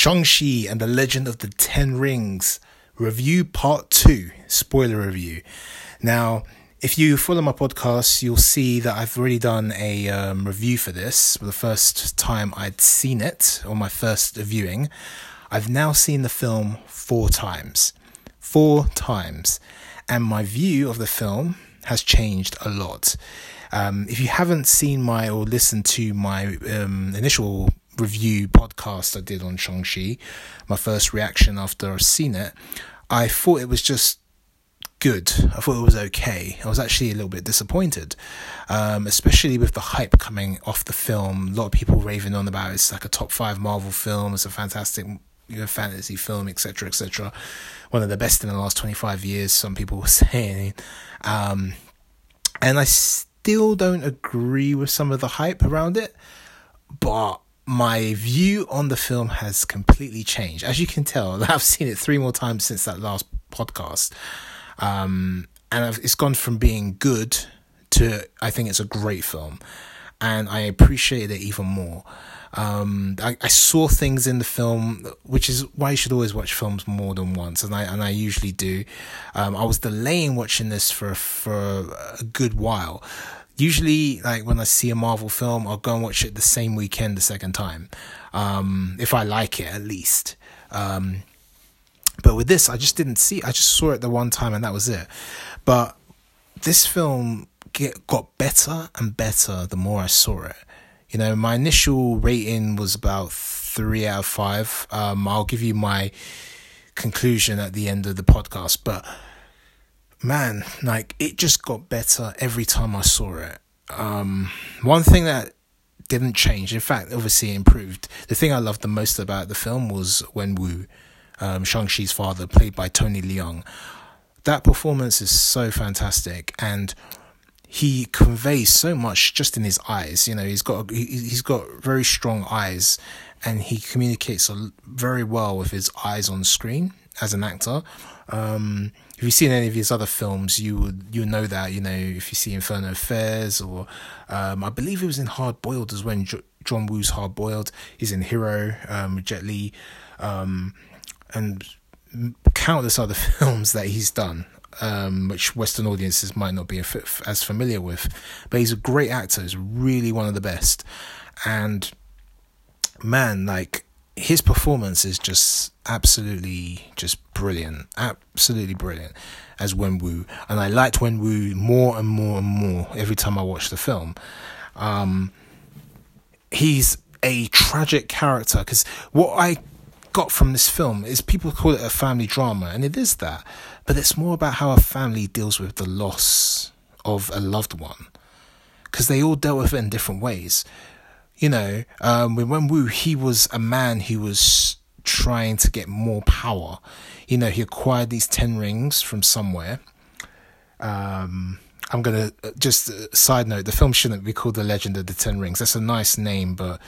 Shang-Chi and the Legend of the Ten Rings review part two, spoiler review. Now, if you follow my podcast, you'll see that I've already done a um, review for this for the first time I'd seen it on my first viewing. I've now seen the film four times. Four times. And my view of the film has changed a lot. Um, if you haven't seen my or listened to my um, initial review podcast I did on Shang-Chi, my first reaction after I've seen it, I thought it was just good. I thought it was okay. I was actually a little bit disappointed, um, especially with the hype coming off the film. A lot of people raving on about it. it's like a top five Marvel film. It's a fantastic you know, fantasy film, etc., etc. One of the best in the last twenty five years. Some people were saying, um, and I still don't agree with some of the hype around it, but my view on the film has completely changed. As you can tell, I've seen it three more times since that last podcast. Um, and I've, it's gone from being good to I think it's a great film. And I appreciate it even more. Um, I, I saw things in the film, which is why you should always watch films more than once, and I and I usually do. Um, I was delaying watching this for for a good while usually like when I see a Marvel film, I'll go and watch it the same weekend the second time, um, if I like it at least. Um, but with this, I just didn't see. I just saw it the one time and that was it. But this film get, got better and better the more I saw it. You know, my initial rating was about three out of five. Um, I'll give you my conclusion at the end of the podcast, but man, like it just got better every time I saw it. Um, one thing that didn't change, in fact, obviously improved. The thing I loved the most about the film was Wenwu, um, Shang-Chi's father, played by Tony Leung. That performance is so fantastic and he conveys so much just in his eyes. You know, he's got he's got very strong eyes, and he communicates very well with his eyes on screen as an actor. Um, if you've seen any of his other films, you would you know that you know if you see Infernal Affairs or um, I believe he was in Hard Boiled as well. John Woo's Hard Boiled. He's in Hero um, Jet Li, um, and countless other films that he's done. Um, which Western audiences might not be as familiar with, but he's a great actor. He's really one of the best, and man, like his performance is just absolutely just brilliant, absolutely brilliant as Wenwu, and I liked Wenwu more and more and more every time I watched the film. Um, he's a tragic character because what I got from this film is people call it a family drama, and it is that, but it's more about how a family deals with the loss of a loved one because they all dealt with it in different ways. You know, um, Wenwu, he was a man who was trying to get more power. You know, he acquired these 10 rings from somewhere. Um, I'm going to just uh, side note the film shouldn't be called The Legend of the Ten Rings. That's a nice name, but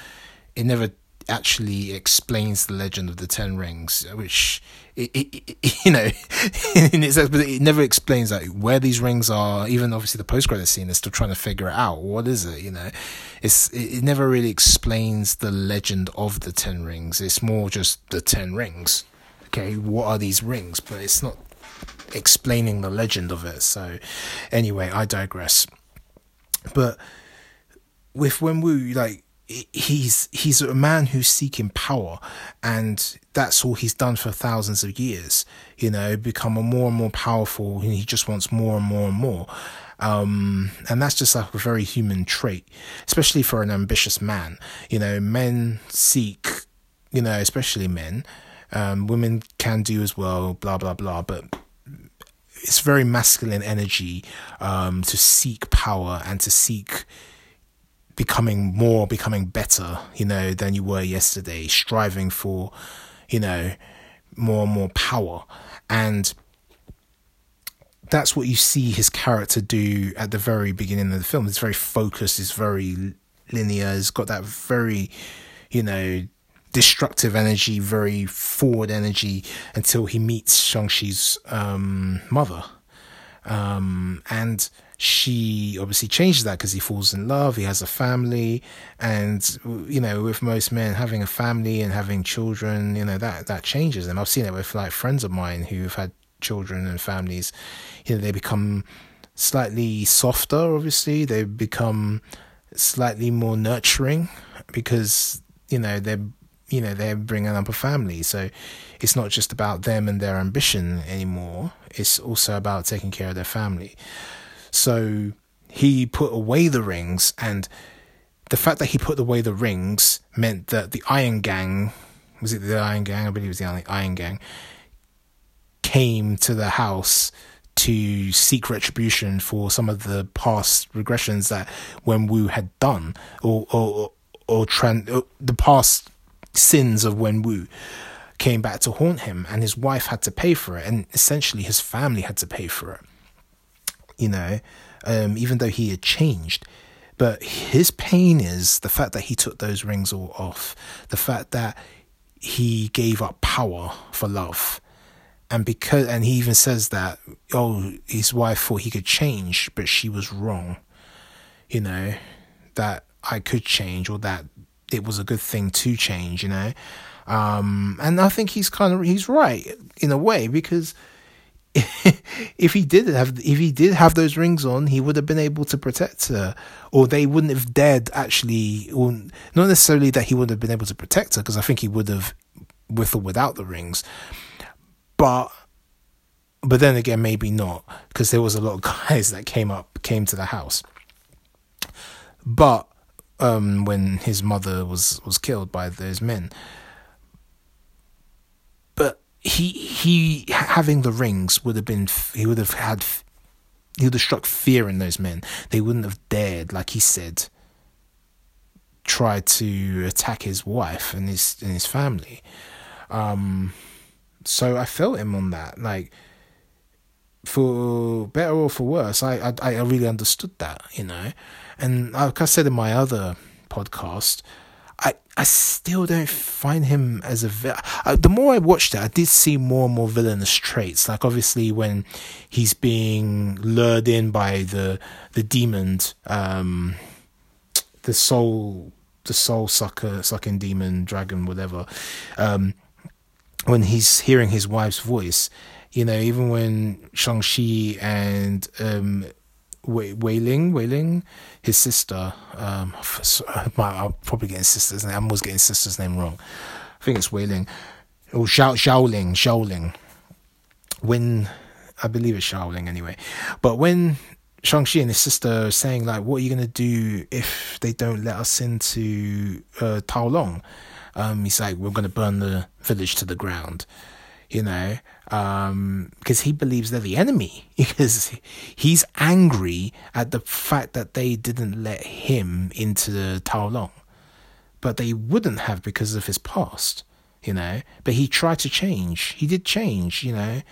it never actually explains the legend of the Ten Rings, which it, it, it, you know, in but it never explains like where these rings are. Even obviously the post credit scene is still trying to figure it out. What is it? You know, it's it, never really explains the legend of the Ten Rings. It's more just the Ten Rings. Okay, what are these rings? But it's not explaining the legend of it. So, anyway, I digress. But with when Wenwu, like he's he's a man who's seeking power and that's all he's done for thousands of years you know become a more and more powerful and he just wants more and more and more. Um, and that's just like a very human trait especially for an ambitious man. You know men seek you know especially men um, women can do as well blah blah blah but it's very masculine energy um, to seek power and to seek becoming more, becoming better, you know, than you were yesterday, striving for, you know, more and more power. And that's what you see his character do at the very beginning of the film. It's very focused, it's very linear, it's got that very, you know, destructive energy, very forward energy until he meets Shang-Chi's um, mother. Um, and she obviously changes that because he falls in love, he has a family, and you know, with most men having a family and having children, you know that that changes them. I've seen it with like friends of mine who've had children and families. You know, they become slightly softer. Obviously, they become slightly more nurturing because you know they're you know they're bringing up a family so it's not just about them and their ambition anymore it's also about taking care of their family so he put away the rings, and the fact that he put away the rings meant that the Iron Gang was it the Iron Gang? I believe it was the Iron Gang came to the house to seek retribution for some of the past regressions that Wenwu had done, or or or, tran- or the past sins of Wenwu came back to haunt him, and his wife had to pay for it, and essentially his family had to pay for it you know, um, even though he had changed. But his pain is the fact that he took those rings all off, the fact that he gave up power for love. And because and he even says that, oh, his wife thought he could change, but she was wrong. You know, that I could change or that it was a good thing to change, you know. Um, and I think he's kind of he's right in a way because if he did have if he did have those rings on, he would have been able to protect her, or they wouldn't have dared actually. Or not necessarily that he wouldn't have been able to protect her, because I think he would have with or without the rings. But but then again, maybe not, because there was a lot of guys that came up came to the house. But um, when his mother was was killed by those men, he he having the rings would have been he would have had he would have struck fear in those men. They wouldn't have dared, like he said, try to attack his wife and his and his family. Um, so I felt him on that. Like for better or for worse, I I, I really understood that, you know. And like I said in my other podcast, I, still don't find him as a villain. The more I watched it, I did see more and more villainous traits. Like obviously when he's being lured in by the the demon, um, the soul, the soul sucker, sucking demon, dragon, whatever. Um, when he's hearing his wife's voice, you know, even when Shang-Chi and um, Wei, Wei Ling, Wei Ling, his sister. Um, I'm probably getting sister's name. I'm always getting sister's name wrong. I think it's Wei Ling or Xiao Xiaoling, Xiaoling. When I believe it's Xiaoling anyway, but when Shang-Chi and his sister are saying like, "What are you gonna do if they don't let us into uh, Tao Long?" Um, he's like, "We're gonna burn the village to the ground." You know, um, because he believes they're the enemy. Because he's angry at the fact that they didn't let him into the Tao Long, but they wouldn't have because of his past, you know. But he tried to change. He did change, you know,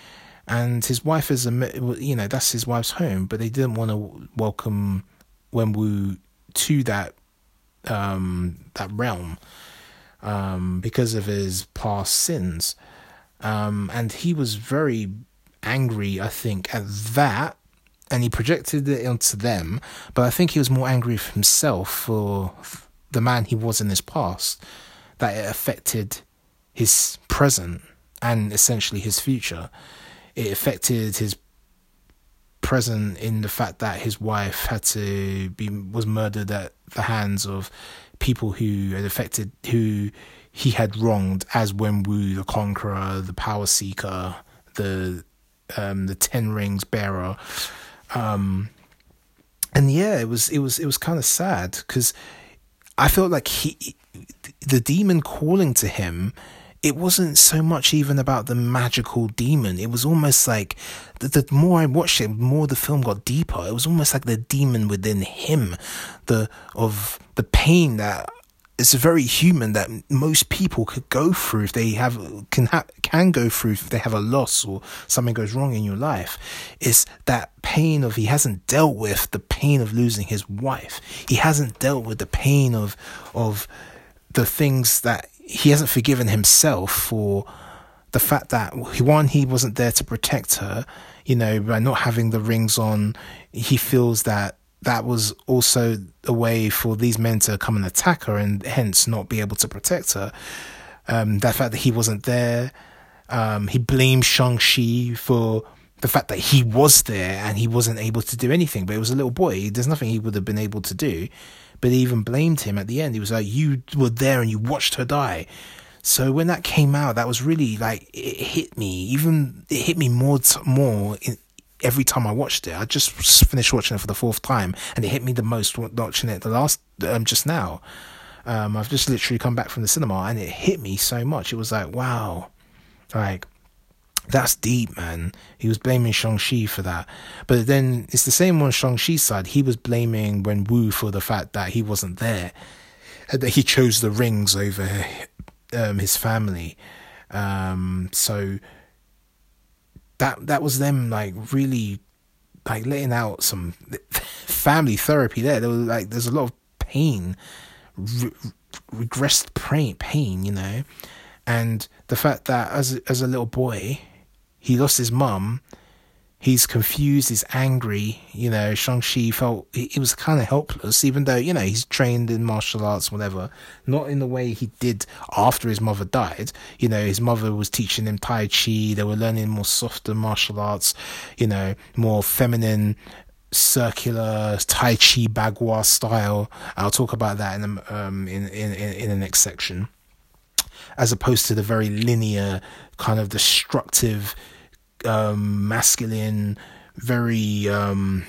and his wife is a, you know, that's his wife's home, but they didn't want to welcome Wenwu to that um that realm um because of his past sins um, and he was very angry, I think, at that. And he projected it onto them. But I think he was more angry with himself for the man he was in his past, that it affected his present and essentially his future. It affected his present in the fact that his wife had to be was murdered at the hands of people who had affected who he had wronged as Wenwu, the Conqueror, the Power Seeker, the um, the Ten Rings bearer. Um, and yeah, it was it was it was kind of sad because I felt like he, the demon calling to him, it wasn't so much even about the magical demon. It was almost like the, the more I watched it, the more the film got deeper. It was almost like the demon within him, the of the pain that it's very human that most people could go through if they have can ha- can go through if they have a loss or something goes wrong in your life is that pain of he hasn't dealt with the pain of losing his wife. He hasn't dealt with the pain of of the things that he hasn't forgiven himself for the fact that one he wasn't there to protect her, you know, by not having the rings on, he feels that that was also a way for these men to come and attack her and hence not be able to protect her. Um, that fact that he wasn't there, um, he blamed Shang-Chi for the fact that he was there and he wasn't able to do anything, but it was a little boy. There's nothing he would have been able to do. But he even blamed him at the end. He was like, You were there and you watched her die. So when that came out, that was really like, it hit me. Even, it hit me more, more in, every time I watched it. I just finished watching it for the fourth time and it hit me the most watching it the last, um, just now. Um, I've just literally come back from the cinema and it hit me so much. It was like, wow, like that's deep, man. He was blaming Shang-Chi for that. But then it's the same on Shang-Chi's side. He was blaming Wenwu for the fact that he wasn't there. That he chose the rings over um, his family. Um, so that that was them like really like letting out some family therapy there. There was like there's a lot of pain, re- regressed pain, pain, you know, and the fact that as as a little boy he lost his mum. He's confused, he's angry. You know, Shang-Chi felt he, was kind of helpless, even though, you know, he's trained in martial arts, whatever. Not in the way he did after his mother died. You know, his mother was teaching him Tai Chi, they were learning more softer martial arts, you know, more feminine circular Tai Chi Bagua style. I'll talk about that in um in, in in the next section. As opposed to the very linear kind of destructive, um, masculine, very, um,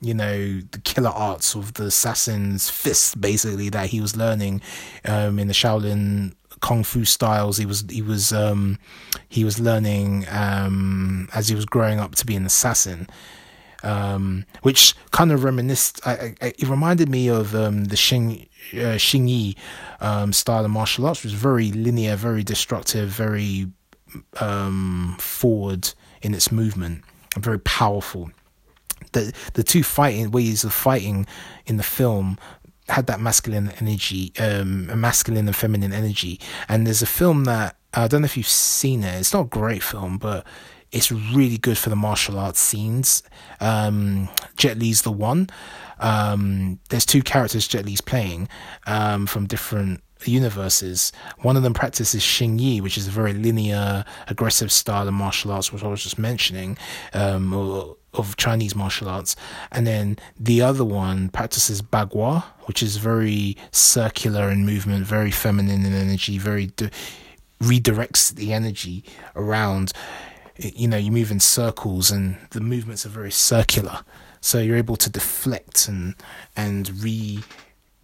you know, the killer arts of the assassin's fist, basically, that he was learning um, in the Shaolin kung fu styles. He was he was um he was learning um as he was growing up to be an assassin. Um which kind of reminisced I, I, it reminded me of um the Xing uh, Xing Yi um style of martial arts which was very linear very destructive very um, forward in its movement and very powerful. The the two fighting ways of fighting in the film had that masculine energy, um, masculine and feminine energy. And there's a film that I don't know if you've seen it. It's not a great film, but it's really good for the martial arts scenes. Um, Jet Li's the one. Um, there's two characters Jet Li's playing um, from different universes. One of them practices Xing Yi, which is a very linear, aggressive style of martial arts, which I was just mentioning, um, of Chinese martial arts. And then the other one practices Bagua, which is very circular in movement, very feminine in energy, very redirects the energy around. You know, you move in circles, and the movements are very circular. So you're able to deflect and and re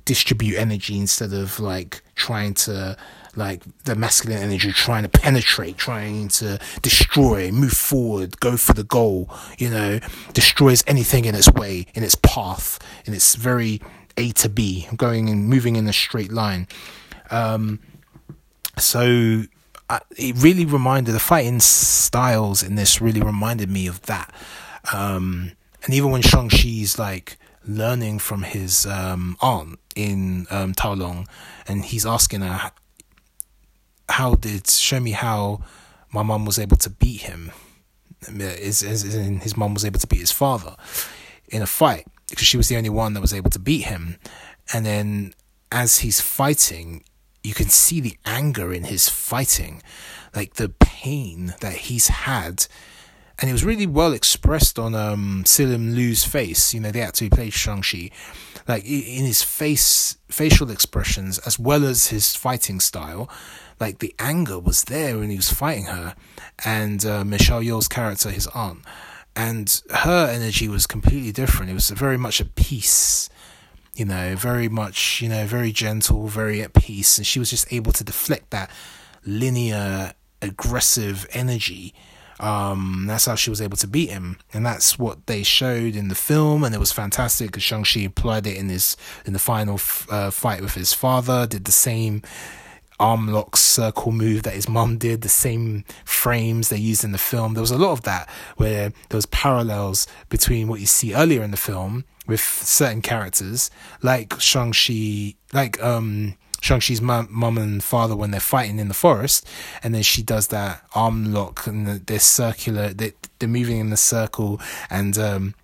distribute energy instead of like trying to like the masculine energy trying to penetrate, trying to destroy, move forward, go for the goal, you know, destroys anything in its way, in its path, in its very A to B, going and moving in a straight line. Um, so uh, it really reminded the fighting styles in this really reminded me of that. Um, and even when Shang-Chi's like learning from his um, aunt in um, Taolong, and he's asking her, "How did show me how my mum was able to beat him? Is, is, is his mum was able to beat his father in a fight because she was the only one that was able to beat him." And then as he's fighting, you can see the anger in his fighting, like the pain that he's had and it was really well expressed on um Simu Liu's face. You know, the actor who played Shang-Chi. Like in his face, facial expressions, as well as his fighting style, like the anger was there when he was fighting her, and uh, Michelle Yeoh's character, his aunt, and her energy was completely different. It was very much at peace, you know, very much, you know, very gentle, very at peace, and she was just able to deflect that linear, aggressive energy um, that's how she was able to beat him, and that's what they showed in the film, and it was fantastic because Shang Chi applied it in his in the final f- uh, fight with his father. Did the same arm lock circle move that his mom did, the same frames they used in the film. There was a lot of that where there was parallels between what you see earlier in the film with certain characters, like Shang Chi, like um Shang-Chi's mum and father when they're fighting in the forest, and then she does that arm lock and the, they're circular, they, they're moving in the circle and um,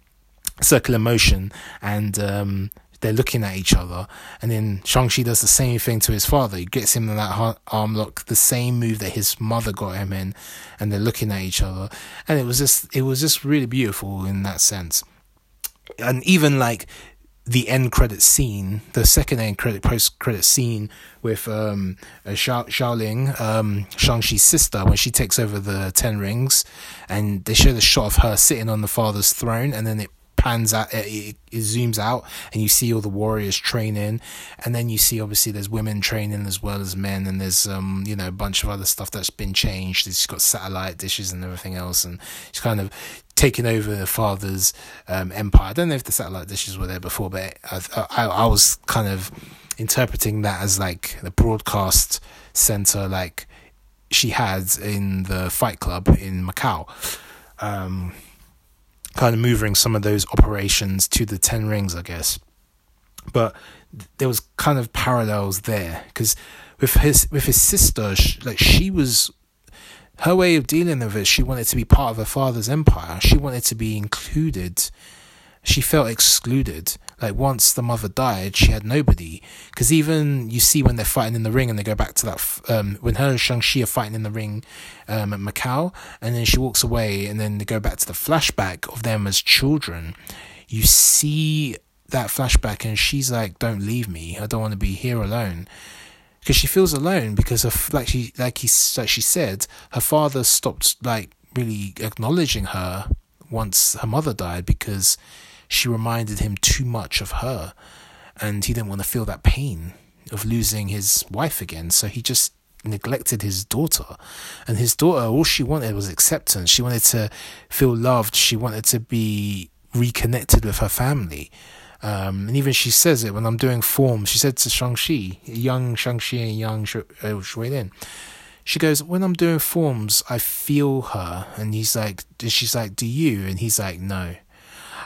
circular motion, and um, they're looking at each other. And then Shang-Chi does the same thing to his father. He gets him in that arm lock, the same move that his mother got him in, and they're looking at each other. And it was just, it was just really beautiful in that sense. And even like the end credit scene, the second end credit post credit scene with um Xia, Xialing, um Shang-Chi's sister when she takes over the Ten Rings, and they show the shot of her sitting on the father's throne, and then it pans out, it, it, zooms out, and you see all the warriors training, and then you see obviously there's women training as well as men, and there's um you know a bunch of other stuff that's been changed. It's got satellite dishes and everything else, and it's kind of taking over the father's um, empire. I don't know if the satellite dishes were there before, but I, I, I was kind of interpreting that as like the broadcast center, like she had in the Fight Club in Macau. Um, kind of moving some of those operations to the Ten Rings, I guess. But there was kind of parallels there because with his with his sister, like she was her way of dealing with it. She wanted to be part of her father's empire. She wanted to be included. She felt excluded. Like once the mother died, she had nobody. Because even you see when they're fighting in the ring, and they go back to that um, when her and Shang Chi are fighting in the ring um, at Macau, and then she walks away, and then they go back to the flashback of them as children. You see that flashback, and she's like, "Don't leave me. I don't want to be here alone." Because she feels alone because of like she like he like she said, her father stopped like really acknowledging her once her mother died because she reminded him too much of her and he didn't want to feel that pain of losing his wife again. So he just neglected his daughter. And his daughter all she wanted was acceptance. She wanted to feel loved. She wanted to be reconnected with her family um, and even she says it when I'm doing forms. She said to Shang-Chi, young Shang-Chi and young uh, Shui Lin, she goes, when I'm doing forms, I feel her. And he's like, she's like, do you? And he's like, no.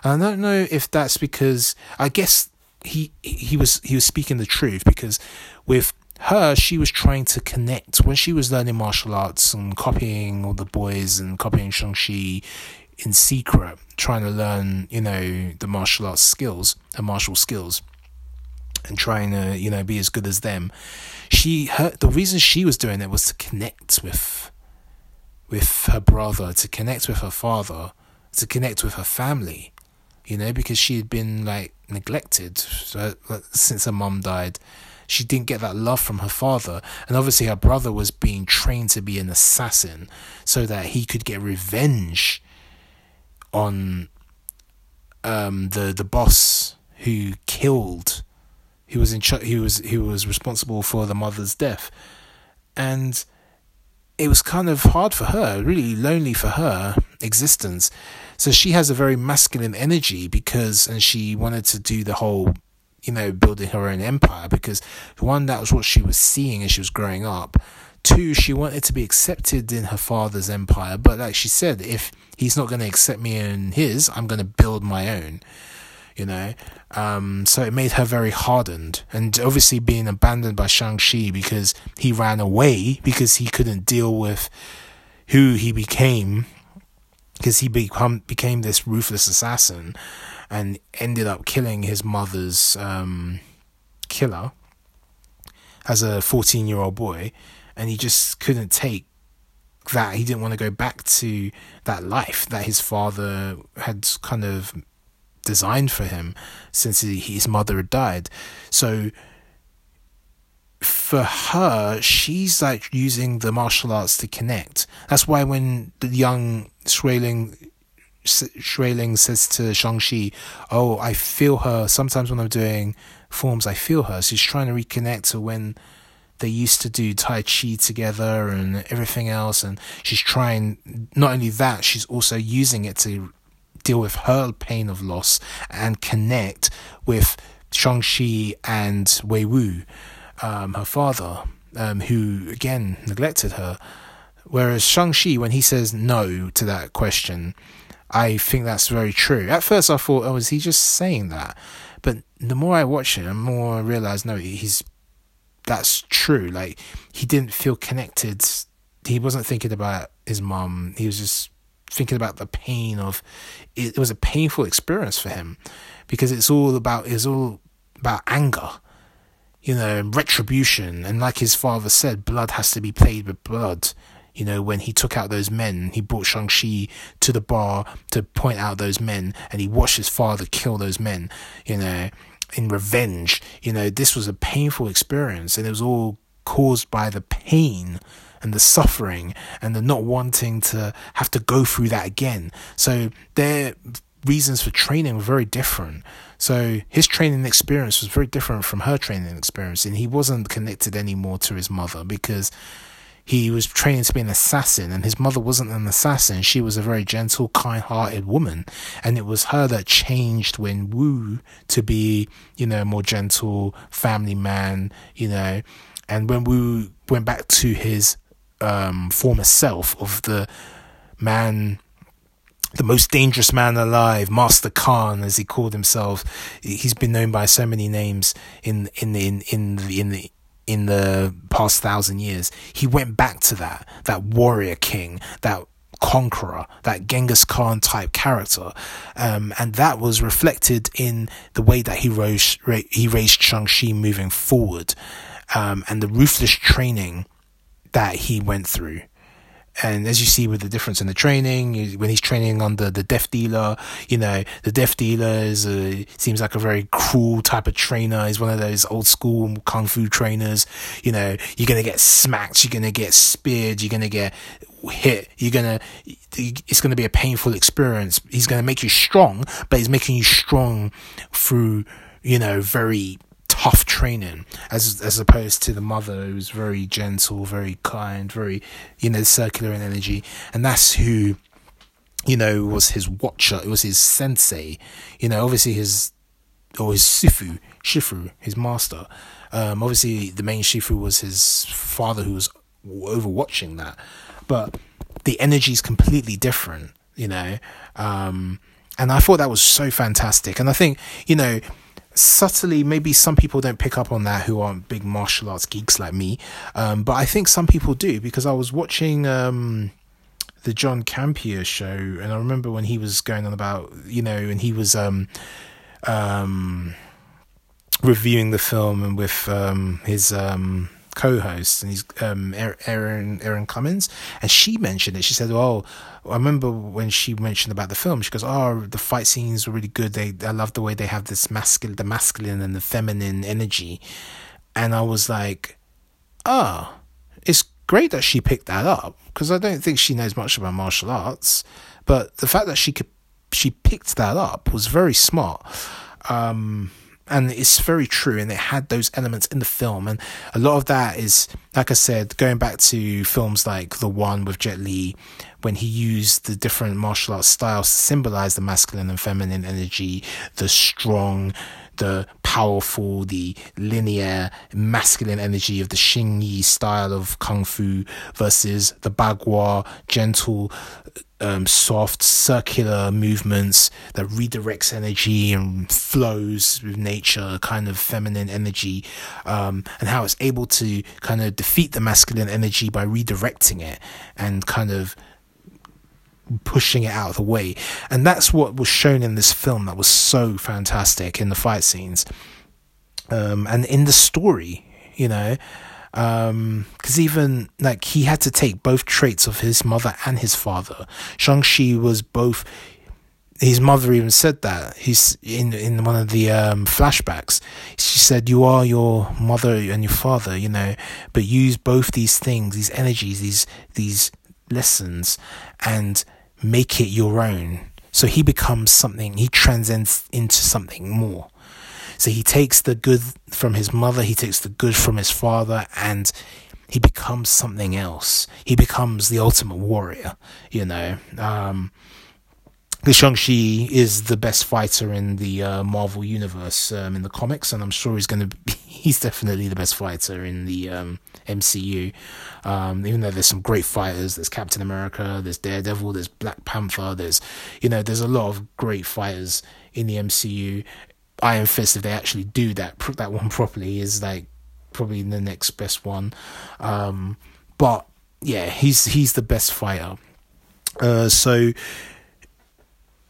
And I don't know if that's because I guess he he was he was speaking the truth because with her she was trying to connect when she was learning martial arts and copying all the boys and copying Shang-Chi in secret trying to learn you know the martial arts skills her martial skills and trying to you know be as good as them she her the reason she was doing it was to connect with with her brother to connect with her father to connect with her family you know, because she had been like neglected since her mom died. She didn't get that love from her father, and obviously her brother was being trained to be an assassin so that he could get revenge on um, the the boss who killed, who was in ch- who was who was responsible for the mother's death, and it was kind of hard for her, really lonely for her existence so she has a very masculine energy because, and she wanted to do the whole, you know, building her own empire because one, that was what she was seeing as she was growing up. Two, she wanted to be accepted in her father's empire. But like she said, if he's not going to accept me in his, I'm going to build my own you know. Um, so it made her very hardened, and obviously being abandoned by Shang Chi because he ran away because he couldn't deal with who he became because he become became this ruthless assassin and ended up killing his mother's um, killer as a 14 year old boy and he just couldn't take that he didn't want to go back to that life that his father had kind of designed for him since his mother had died so for her, she's like using the martial arts to connect. That's why when the young Shuiling Shuiling says to Shang-Chi, Oh, I feel her. Sometimes when I'm doing forms, I feel her. She's trying to reconnect to when they used to do Tai Chi together and everything else. And she's trying, not only that, she's also using it to deal with her pain of loss and connect with Shang-Chi and Wei Wu um, her father, um, who again neglected her. Whereas Shang-Chi, when he says no to that question, I think that's very true. At first, I thought, oh, is he just saying that? But the more I watch it, the more I realize, no, he's that's true. Like he didn't feel connected. He wasn't thinking about his mom. He was just thinking about the pain of it, it was a painful experience for him because it's all about it's all about anger you know retribution and like his father said blood has to be paid with blood you know when he took out those men he brought shang-chi to the bar to point out those men and he watched his father kill those men you know in revenge you know this was a painful experience and it was all caused by the pain and the suffering and the not wanting to have to go through that again. So their reasons for training were very different. So his training experience was very different from her training experience, and he wasn't connected anymore to his mother because he was training to be an assassin, and his mother wasn't an assassin. She was a very gentle, kind hearted woman. And it was her that changed Wenwu to be, you know, a more gentle family man, you know. And Wenwu went back to his um, former self of the man the most dangerous man alive, Master Khan, as he called himself. He's been known by so many names in in in in the in the in the past thousand years. He went back to that that warrior king, that conqueror, that Genghis Khan type character, um, and that was reflected in the way that he raised he raised Shang-Chi moving forward, um, and the ruthless training that he went through. And as you see with the difference in the training, when he's training under the Death Dealer, you know, the Death Dealer is a, seems like a very cruel type of trainer. He's one of those old school kung fu trainers. You know, you're going to get smacked, you're going to get speared, you're going to get hit, you're to, it's to be a painful experience. He's to make you strong, but he's making you strong through, you know, very tough training as as opposed to the mother who's very gentle, very kind, very you know circular in energy, and that's who you know was his watcher. It was his sensei. You know, obviously his or his sifu, shifu, his master. Um, obviously, the main shifu was his father who was overwatching that, but the energy is completely different. You know, um, and I thought that was so fantastic. And I think you know subtly maybe some people don't pick up on that who aren't big martial arts geeks like me um, but i think some people do because i was watching um, the john campea show and i remember when he was going on about you know and he was um, um reviewing the film and with um, his um, co-host, and he's um, Erin Erin Cummings, and she mentioned it. She said, "Oh, I remember when she mentioned about the film. She goes, "Oh, the fight scenes were really good. They, I love the way they have this masculine, the masculine and the feminine energy." And I was like, "Ah, oh, it's great that she picked that up because I don't think she knows much about martial arts, but the fact that she could, she picked that up was very smart." Um, and it's very true and it had those elements in the film. And a lot of that is like i said going back to films like the one with jet li when he used the different martial arts styles to symbolize the masculine and feminine energy the strong the powerful the linear masculine energy of the xing yi style of kung fu versus the bagua gentle um, soft circular movements that redirects energy and flows with nature, kind of feminine energy, um, and how it's able to kind of defeat the masculine energy by redirecting it and kind of pushing it out of the way. And that's what was shown in this film that was so fantastic in the fight scenes um, and in the story, you know because um, even like he had to take both traits of his mother and his father. Shang-Chi was both. His mother even said that he's in in one of the um, flashbacks. She said, "You are your mother and your father, you know, but use both these things, these energies, these these lessons, and make it your own." So he becomes something. He transcends into something more. So he takes the good from his mother, he takes the good from his father, and he becomes something else. He becomes the ultimate warrior, you know. Um, Shang-Chi is the best fighter in the uh, Marvel universe um, in the comics, and I'm sure he's going to be, he's definitely the best fighter in the um, MCU. Um, even though there's some great fighters, there's Captain America, there's Daredevil, there's Black Panther, there's, you know, there's a lot of great fighters in the MCU. Iron Fist, if they actually do that that one properly, is like probably the next best one. Um, but yeah, he's he's the best fighter. Uh, so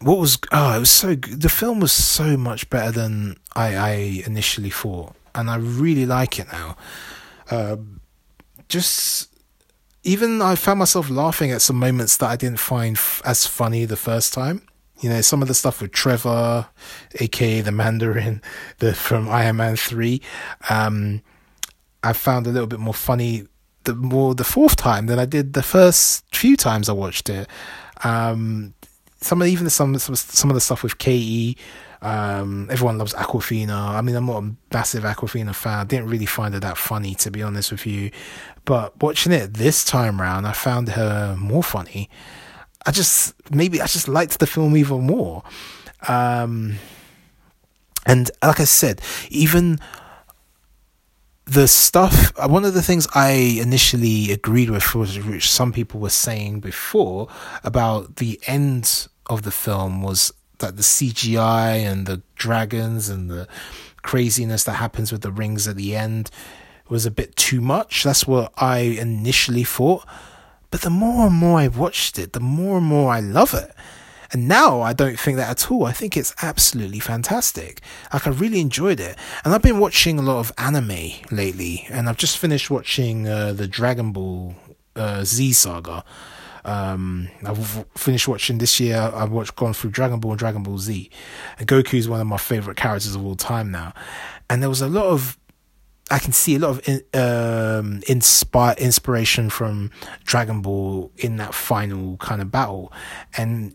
what was oh it was so the film was so much better than I I initially thought, and I really like it now. Uh, just even I found myself laughing at some moments that I didn't find f- as funny the first time. You know, some of the stuff with Trevor, aka the Mandarin, the from Iron Man three, um, I found a little bit more funny the more the fourth time than I did the first few times I watched it. Um, some of even some some some of the stuff with Katie. Um, everyone loves Awkwafina. I mean, I'm not a massive Awkwafina fan. I didn't really find her that funny, to be honest with you. But watching it this time round, I found her more funny. I just maybe I just liked the film even more. Um, and like I said, even the stuff one of the things i initially agreed with was which some people were saying before about the end of the film was that the cgi and the dragons and the craziness that happens with the rings at the end was a bit too much that's what i initially thought but the more and more i watched it the more and more i love it and now I don't think that at all. I think it's absolutely fantastic. Like I really enjoyed it. And I've been watching a lot of anime lately, and I've just finished watching uh, the Dragon Ball uh, Z saga. Um, I've finished watching this year. I've watched gone through Dragon Ball and Dragon Ball Z. And Goku is one of my favorite characters of all time now. And there was a lot of I can see a lot of in, um, inspire inspiration from Dragon Ball in that final kind of battle, and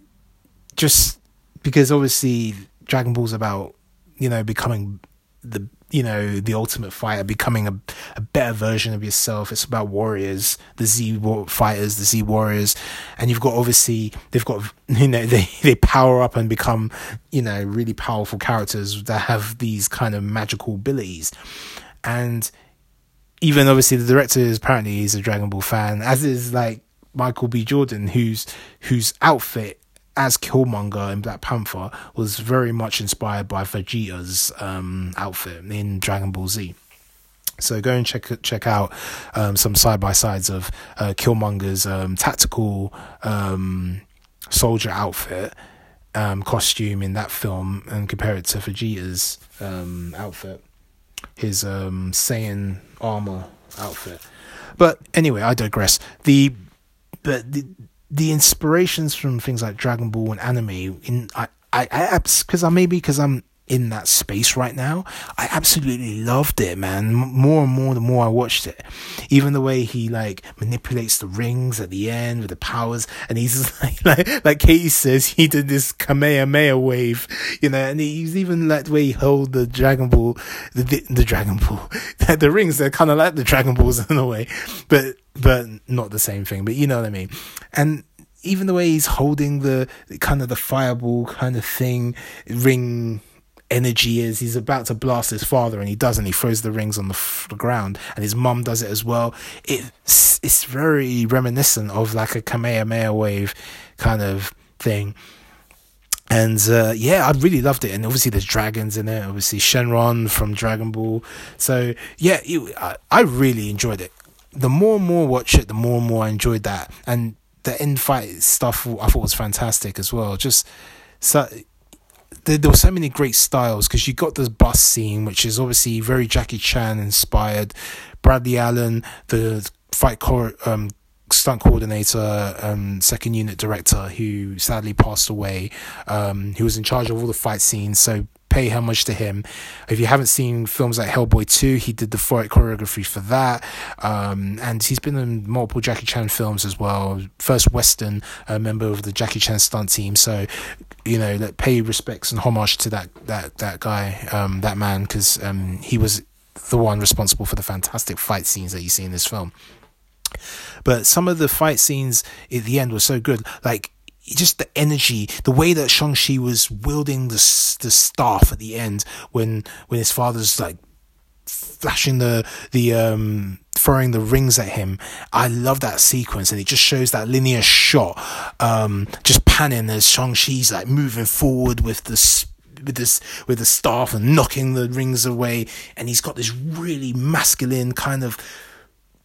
just because obviously Dragon Ball's about you know becoming the you know the ultimate fighter, becoming a a better version of yourself. It's about warriors, the Z fighters, the Z warriors, and you've got obviously they've got you know they they power up and become you know really powerful characters that have these kind of magical abilities, and even obviously the director is apparently is a Dragon Ball fan, as is like Michael B. Jordan, whose whose outfit as Killmonger in Black Panther was very much inspired by Vegeta's um, outfit in Dragon Ball Z. So go and check check out um, some side by sides of uh, Killmonger's um, tactical um, soldier outfit um, costume in that film and compare it to Vegeta's um, outfit, his um, Saiyan armor outfit. But anyway, I digress. The but the the inspirations from things like Dragon Ball and anime in I I because I, I maybe because I'm in that space right now. I absolutely loved it, man. More and more the more I watched it. Even the way he like manipulates the rings at the end with the powers, and he's like like like Katie says, he did this Kamehameha wave, you know, and he's even like the way he held the Dragon Ball, the the Dragon Ball, the rings. They're kind of like the Dragon Balls in a way, but but not the same thing. But you know what I mean, and even the way he's holding the kind of the fireball kind of thing ring energy is he's about to blast his father and he doesn't he throws the rings on the, f- the ground and his mum does it as well it's it's very reminiscent of like a kamehameha wave kind of thing and uh, yeah, I really loved it. And obviously, there's dragons in it. Obviously, Shenron from Dragon Ball. So yeah, it, I, I really enjoyed it. The more and more watch it, the more and more I enjoyed that. And the in fight stuff I thought was fantastic as well. Just so there, there were so many great styles because you got the bus scene, which is obviously very Jackie Chan inspired. Bradley Allan, the fight core, um, stunt coordinator, um, second unit director, who sadly passed away, um, who was in charge of all the fight scenes. So pay homage to him. If you haven't seen films like Hellboy 2, he did the fight choreography for that. Um, and he's been in multiple Jackie Chan films as well. First Western uh, member of the Jackie Chan stunt team. So, you know, let pay respects and homage to that, that, that guy, um, that man, because um, he was the one responsible for the fantastic fight scenes that you see in this film. But some of the fight scenes at the end were so good. Like, just the energy, the way that Shang-Chi was wielding the the staff at the end when when his father's like flashing the the um throwing the rings at him. I love that sequence, and it just shows that linear shot, um, just panning as Shang Chi's like moving forward with the with this with the staff and knocking the rings away, and he's got this really masculine kind of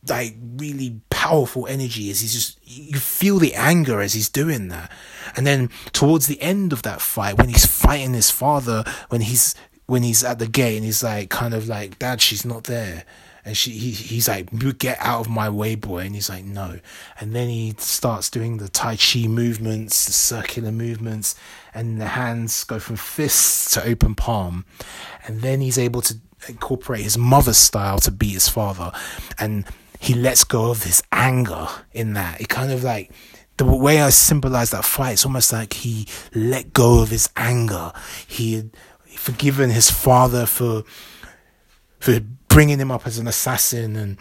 like really powerful energy as he's just you feel the anger as he's doing that. And then towards the end of that fight when he's fighting his father when he's when he's at the gate and he's like kind of like dad she's not there and she he, he's like get out of my way boy. And he's like no. And then he starts doing the tai chi movements the circular movements and the hands go from fists to open palm. And then he's able to incorporate his mother's style to beat his father. And he lets go of his anger in that. It kind of like the way I symbolize that fight, it's almost like he let go of his anger. He had forgiven his father for for bringing him up as an assassin and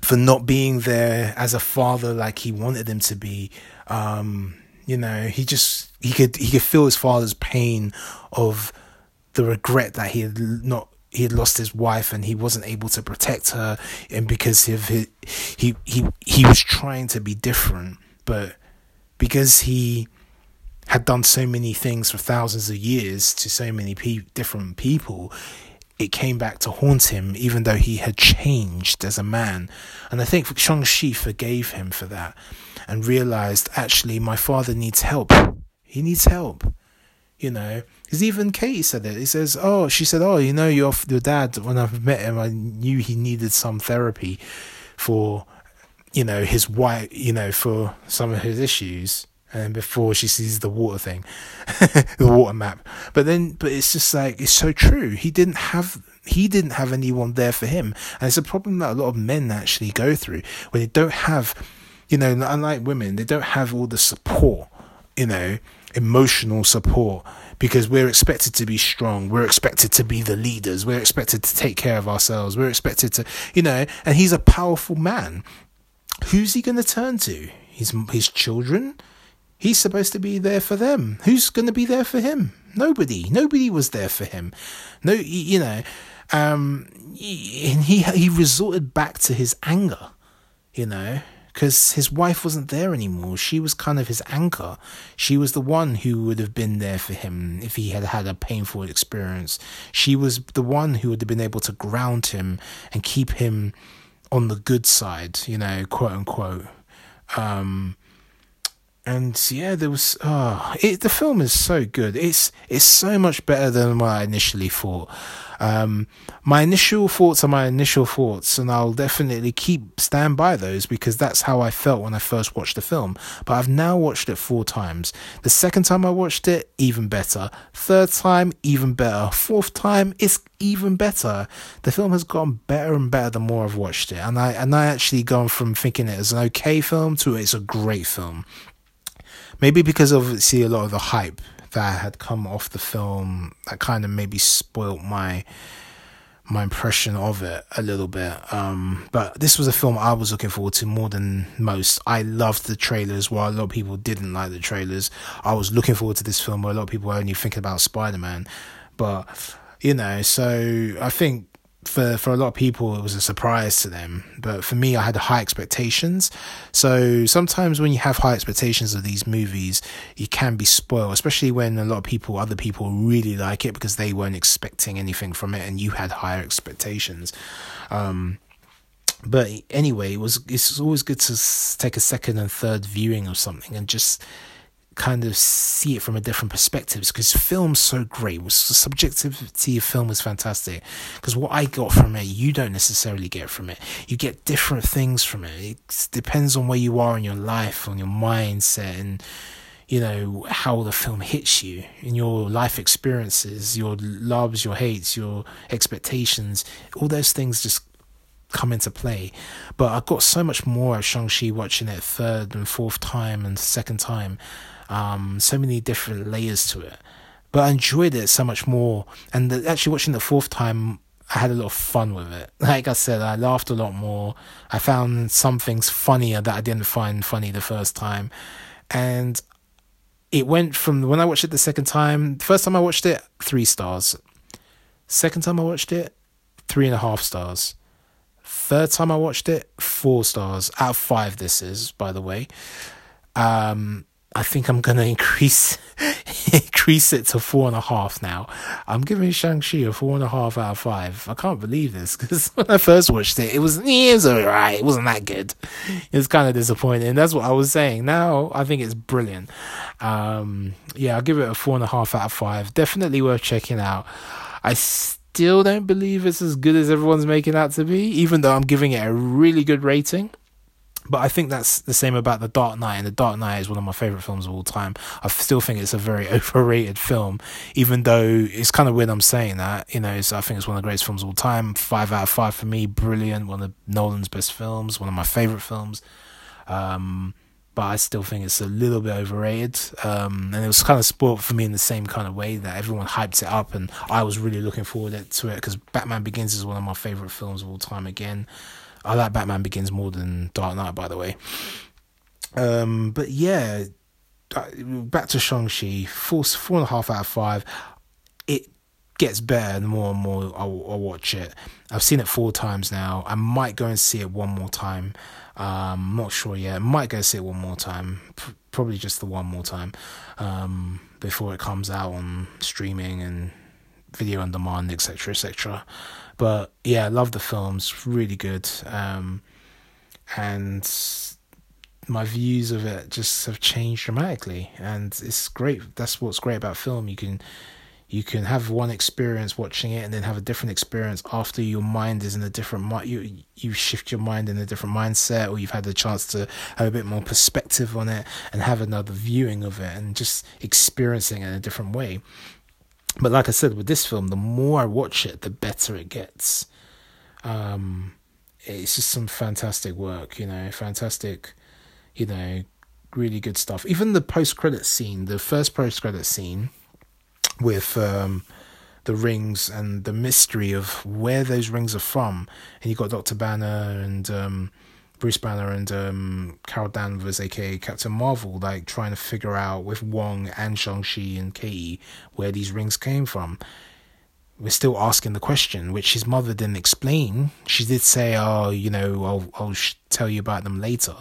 for not being there as a father like he wanted him to be. Um, you know, he just he could he could feel his father's pain of the regret that he had not he had lost his wife and he wasn't able to protect her and because of his, he he he was trying to be different but because he had done so many things for thousands of years to so many pe- different people it came back to haunt him, even though he had changed as a man. And I think Shang-Chi forgave him for that and realized, actually, my father needs help. He needs help. You know, because even Katie said it. He says, "Oh, she said, oh, you know, your your dad. When I met him, I knew he needed some therapy for, you know, his wife. You know, for some of his issues." And before she sees the water thing, the water map. But then, but it's just like it's so true. He didn't have he didn't have anyone there for him, and it's a problem that a lot of men actually go through when they don't have, you know, unlike women, they don't have all the support, you know, emotional support because we're expected to be strong. We're expected to be the leaders. We're expected to take care of ourselves. We're expected to, you know, and he's a powerful man. Who's he going to turn to? His his children He's supposed to be there for them. Who's going to be there for him? Nobody. Nobody was there for him. No, you know, um, and he he resorted back to his anger, you know, because his wife wasn't there anymore. She was kind of his anchor. She was the one who would have been there for him if he had had a painful experience. She was the one who would have been able to ground him and keep him on the good side, you know, quote unquote. Um, and yeah, there was oh, it, the film is so good. It's it's so much better than what I initially thought. Um, my initial thoughts are my initial thoughts, and I'll definitely keep stand by those because that's how I felt when I first watched the film. But I've now watched it four times. The second time I watched it, even better. Third time, even better. Fourth time, it's even better. The film has gotten better and better the more I've watched it, and I and I actually gone from thinking it as an okay film to it's a great film. Maybe because of see a lot of the hype that had come off the film that kind of maybe spoilt my my impression of it a little bit. Um, but this was a film I was looking forward to more than most. I loved the trailers, while a lot of people didn't like the trailers. I was looking forward to this film, where a lot of people were only thinking about Spider Man. But you know, so I think for for a lot of people it was a surprise to them. But for me i had high expectations. So sometimes when you have high expectations of these movies you can be spoiled especially when a lot of people other people really like it because they weren't expecting anything from it and you had higher expectations. Um, but anyway it was it's always good to take a second and third viewing of something and just kind of see it from a different perspective because film's so great. The subjectivity of film is fantastic because what I got from it, you don't necessarily get from it. You get different things from it. It depends on where you are in your life, on your mindset, and you know how the film hits you in your life experiences, your loves, your hates, your expectations. All those things just come into play. But I got so much more of Shang-Chi watching it third and fourth time and second time um, so many different layers to it. But I enjoyed it so much more. And the, actually, watching the fourth time, I had a lot of fun with it. Like I said, I laughed a lot more. I found some things funnier that I didn't find funny the first time. And it went from when I watched it the second time, the first time I watched it, three stars. Second time I watched it, three and a half stars. Third time I watched it, four stars out of five. This is, by the way. Um, I think I'm gonna increase increase it to four and a half now. I'm giving Shang-Chi a four and a half out of five. I can't believe this because when I first watched it, it was, it was alright. It wasn't that good. It was kind of disappointing. That's what I was saying. Now I think it's brilliant. Um, yeah, I'll give it a four and a half out of five. Definitely worth checking out. I still don't believe it's as good as everyone's making out to be, even though I'm giving it a really good rating. But I think that's the same about The Dark Knight, and The Dark Knight is one of my favorite films of all time. I still think it's a very overrated film, even though it's kind of weird I'm saying that. You know, I think it's one of the greatest films of all time. Five out of five for me, brilliant. One of Nolan's best films, one of my favorite films. Um, but I still think it's a little bit overrated. Um, and it was kind of spoiled for me in the same kind of way that everyone hyped it up, and I was really looking forward to it because Batman Begins is one of my favorite films of all time. Again, I like Batman Begins more than Dark Knight, by the way. Um, but yeah, back to Shang Chi, four four and a half out of five. It gets better the more and more I'll, I'll, watch it. I've seen it four times now. I might go and see it one more time. Um, not sure yet. Might go see it one more time. P- probably just the one more time um, before it comes out on streaming and video on demand, etc., etc. But yeah, I love the films, really good. Um, and my views of it just have changed dramatically, and it's great. That's what's great about film. You can you can have one experience watching it and then have a different experience after your mind is in a different mind you you shift your mind in a different mindset or you've had the chance to have a bit more perspective on it and have another viewing of it and just experiencing it in a different way but like I said, with this film, the more I watch it, the better it gets. Um, it's just some fantastic work, you know, fantastic, you know, really good stuff. Even the post credit scene, the first post credit scene with um, the rings and the mystery of where those rings are from, and you got Doctor Banner and um, Bruce Banner and um, Carol Danvers, aka Captain Marvel, like trying to figure out with Wong and Shang-Chi and Katie where these rings came from. We're still asking the question, which his mother didn't explain. She did say, "Oh, you know, I'll I'll tell you about them later."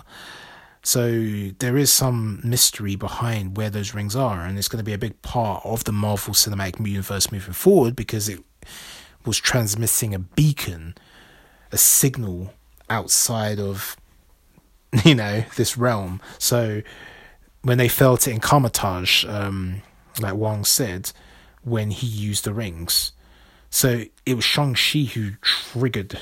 So there is some mystery behind where those rings are, and it's going to be a big part of the Marvel Cinematic Universe moving forward because it was transmitting a beacon, a signal outside of you know this realm. So when they felt it in Kamar-Taj, um, like Wong said, when he used the rings, so it was Shang who triggered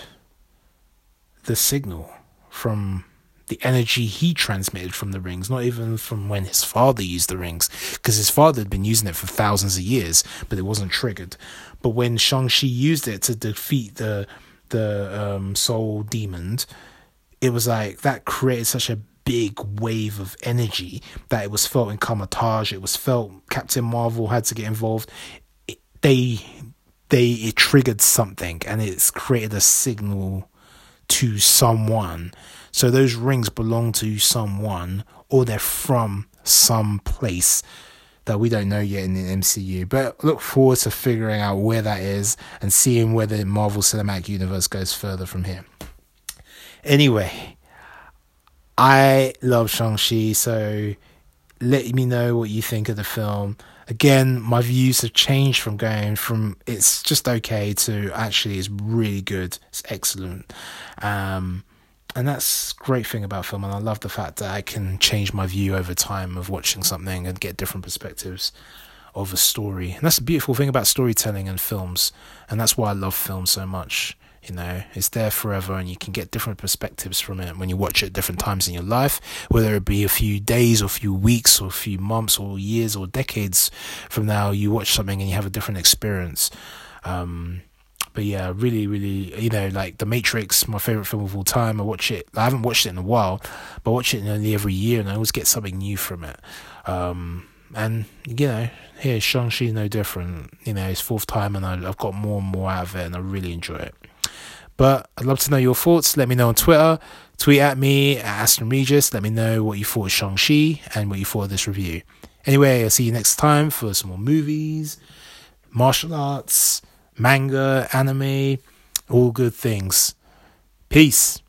the signal from the energy he transmitted from the rings, not even from when his father used the rings, because his father had been using it for thousands of years, but it wasn't triggered. But when Shang-Chi used it to defeat the the um, soul demons, it was like that created such a big wave of energy that it was felt in Kamar-Taj. It was felt Captain Marvel had to get involved. It, they they it triggered something and it's created a signal to someone. So those rings belong to someone or they're from some place that we don't know yet in the MCU. But look forward to figuring out where that is and seeing where the Marvel Cinematic Universe goes further from here. Anyway, I love Shang-Chi, so let me know what you think of the film. Again, my views have changed from going from it's just okay to actually it's really good, it's excellent. Um, and that's great thing about film and i love the fact that i can change my view over time of watching something and get different perspectives of a story. And that's the beautiful thing about storytelling and films and that's why i love film so much you know. It's there forever and you can get different perspectives from it when you watch it at different times in your life whether it be a few days or a few weeks or a few months or years or decades from now you watch something and you have a different experience. Um, but yeah, really, really, you know, like The Matrix, my favorite film of all time. I watch it. I haven't watched it in a while, but I watch it nearly every year, and I always get something new from it. Um, and you know, here Shang Chi no different. You know, it's fourth time, and I, I've got more and more out of it, and I really enjoy it. But I'd love to know your thoughts. Let me know on Twitter. Tweet at me at Aston Regis. Let me know what you thought of Shang-Chi and what you thought of this review. Anyway, I'll see you next time for some more movies, martial arts, manga, anime, all good things. Peace.